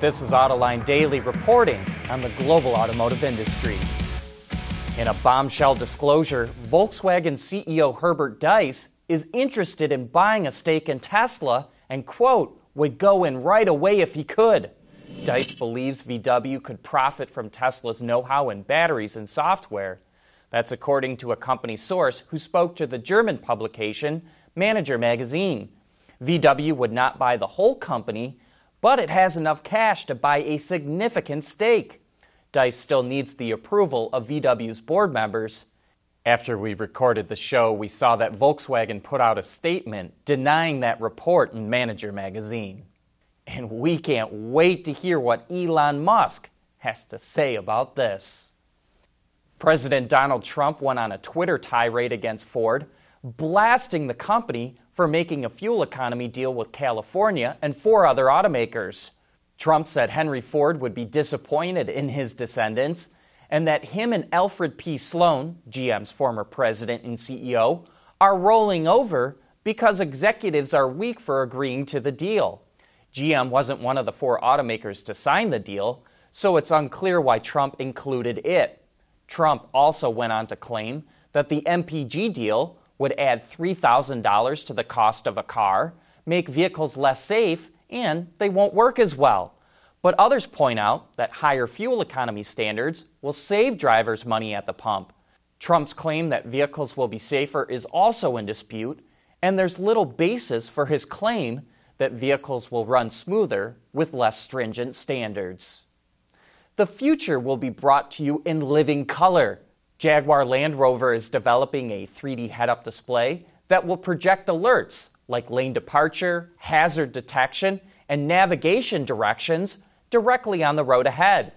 This is Autoline Daily reporting on the global automotive industry. In a bombshell disclosure, Volkswagen CEO Herbert Diess is interested in buying a stake in Tesla and, quote, would go in right away if he could. Diess believes VW could profit from Tesla's know how in batteries and software. That's according to a company source who spoke to the German publication Manager Magazine. VW would not buy the whole company, but it has enough cash to buy a significant stake. Diess still needs the approval of VW's board members. After we recorded the show, we saw that Volkswagen put out a statement denying that report in Manager magazine. And we can't wait to hear what Elon Musk has to say about this. President Donald Trump went on a Twitter tirade against Ford, blasting the company for making a fuel economy deal with California and four other automakers. Trump said Henry Ford would be disappointed in his descendants and that him and Alfred P. Sloan, GM's former president and CEO, are rolling over because executives are weak for agreeing to the deal. GM wasn't one of the four automakers to sign the deal, so it's unclear why Trump included it. Trump also went on to claim that the MPG deal would add $3,000 to the cost of a car, make vehicles less safe, and they won't work as well. But others point out that higher fuel economy standards will save drivers money at the pump. Trump's claim that vehicles will be safer is also in dispute, and there's little basis for his claim that vehicles will run smoother with less stringent standards. The future will be brought to you in living color. Jaguar Land Rover is developing a 3D head up display that will project alerts like lane departure, hazard detection, and navigation directions directly on the road ahead.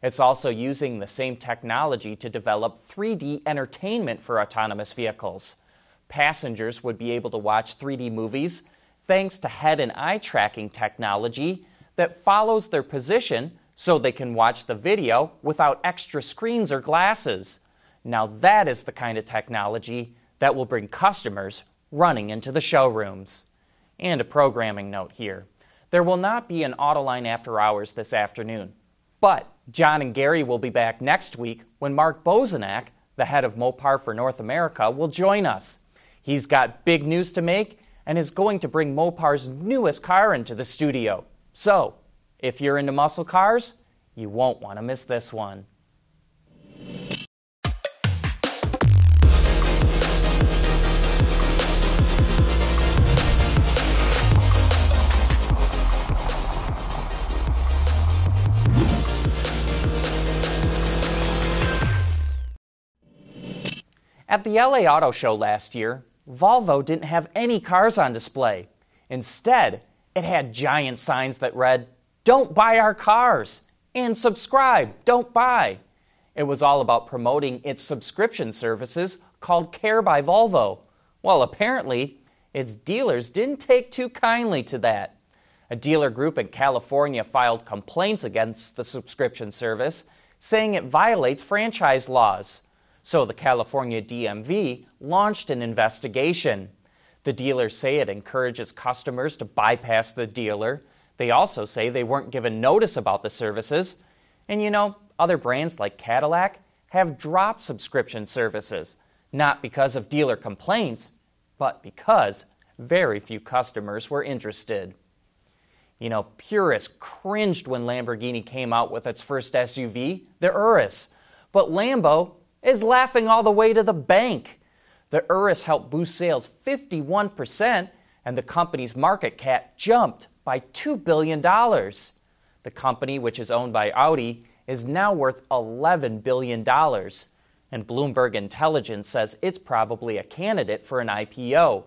It's also using the same technology to develop 3D entertainment for autonomous vehicles. Passengers would be able to watch 3D movies thanks to head and eye tracking technology that follows their position so they can watch the video without extra screens or glasses. Now, that is the kind of technology that will bring customers running into the showrooms. And a programming note here there will not be an Autoline After Hours this afternoon, but John and Gary will be back next week when Mark Bosanac, the head of Mopar for North America, will join us. He's got big news to make and is going to bring Mopar's newest car into the studio. So, if you're into muscle cars, you won't want to miss this one. At the LA Auto Show last year, Volvo didn't have any cars on display. Instead, it had giant signs that read, Don't buy our cars! and Subscribe, don't buy. It was all about promoting its subscription services called Care by Volvo. Well, apparently, its dealers didn't take too kindly to that. A dealer group in California filed complaints against the subscription service, saying it violates franchise laws. So the California DMV launched an investigation. The dealers say it encourages customers to bypass the dealer. They also say they weren't given notice about the services. And you know, other brands like Cadillac have dropped subscription services, not because of dealer complaints, but because very few customers were interested. You know, purists cringed when Lamborghini came out with its first SUV, the Urus. But Lambo is laughing all the way to the bank. The Urus helped boost sales 51%, and the company's market cap jumped by $2 billion. The company, which is owned by Audi, is now worth $11 billion. And Bloomberg Intelligence says it's probably a candidate for an IPO.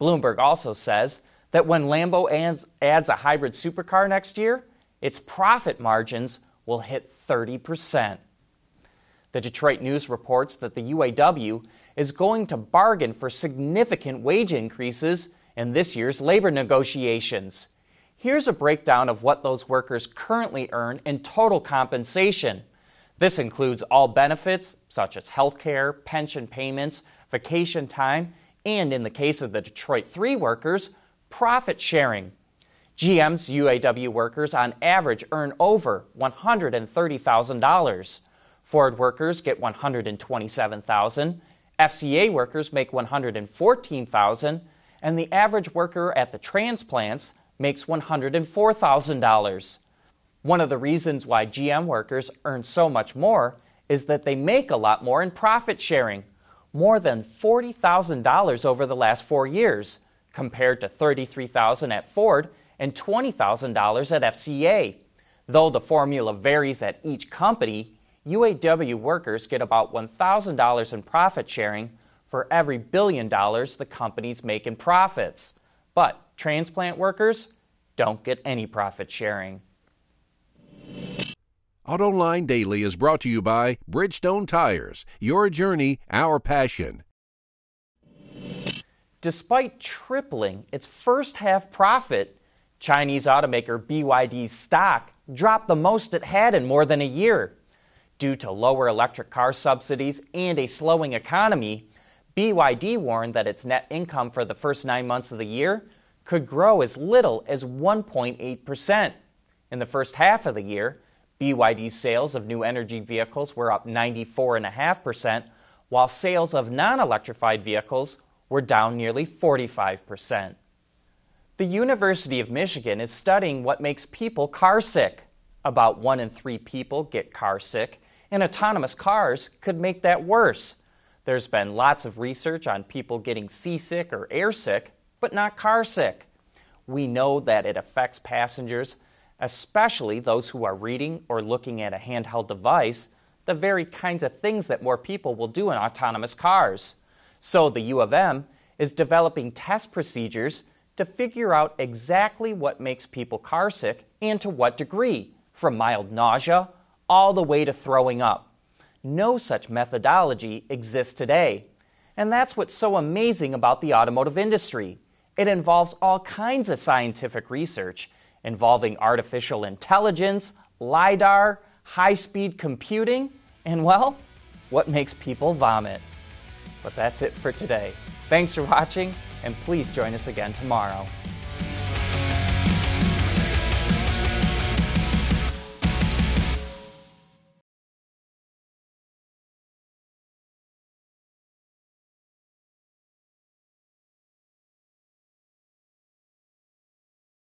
Bloomberg also says that when Lambo adds, adds a hybrid supercar next year, its profit margins will hit 30%. The Detroit News reports that the UAW is going to bargain for significant wage increases in this year's labor negotiations. Here's a breakdown of what those workers currently earn in total compensation. This includes all benefits, such as health care, pension payments, vacation time, and in the case of the Detroit 3 workers, profit sharing. GM's UAW workers on average earn over $130,000. Ford workers get 127,000, FCA workers make 114,000, and the average worker at the transplants makes $104,000. One of the reasons why GM workers earn so much more is that they make a lot more in profit sharing, more than $40,000 over the last 4 years, compared to 33,000 at Ford and $20,000 at FCA. Though the formula varies at each company, UAW workers get about $1,000 in profit sharing for every billion dollars the companies make in profits. But transplant workers don't get any profit sharing. AutoLine Daily is brought to you by Bridgestone Tires. Your journey, our passion. Despite tripling its first half profit, Chinese automaker BYD's stock dropped the most it had in more than a year. Due to lower electric car subsidies and a slowing economy, BYD warned that its net income for the first nine months of the year could grow as little as 1.8%. In the first half of the year, BYD's sales of new energy vehicles were up 94.5%, while sales of non electrified vehicles were down nearly 45%. The University of Michigan is studying what makes people carsick. About one in three people get carsick, and autonomous cars could make that worse. There's been lots of research on people getting seasick or airsick, but not carsick. We know that it affects passengers, especially those who are reading or looking at a handheld device, the very kinds of things that more people will do in autonomous cars. So the U of M is developing test procedures to figure out exactly what makes people carsick and to what degree, from mild nausea all the way to throwing up. No such methodology exists today. And that's what's so amazing about the automotive industry. It involves all kinds of scientific research involving artificial intelligence, LIDAR, high speed computing, and well, what makes people vomit. But that's it for today. Thanks for watching, and please join us again tomorrow.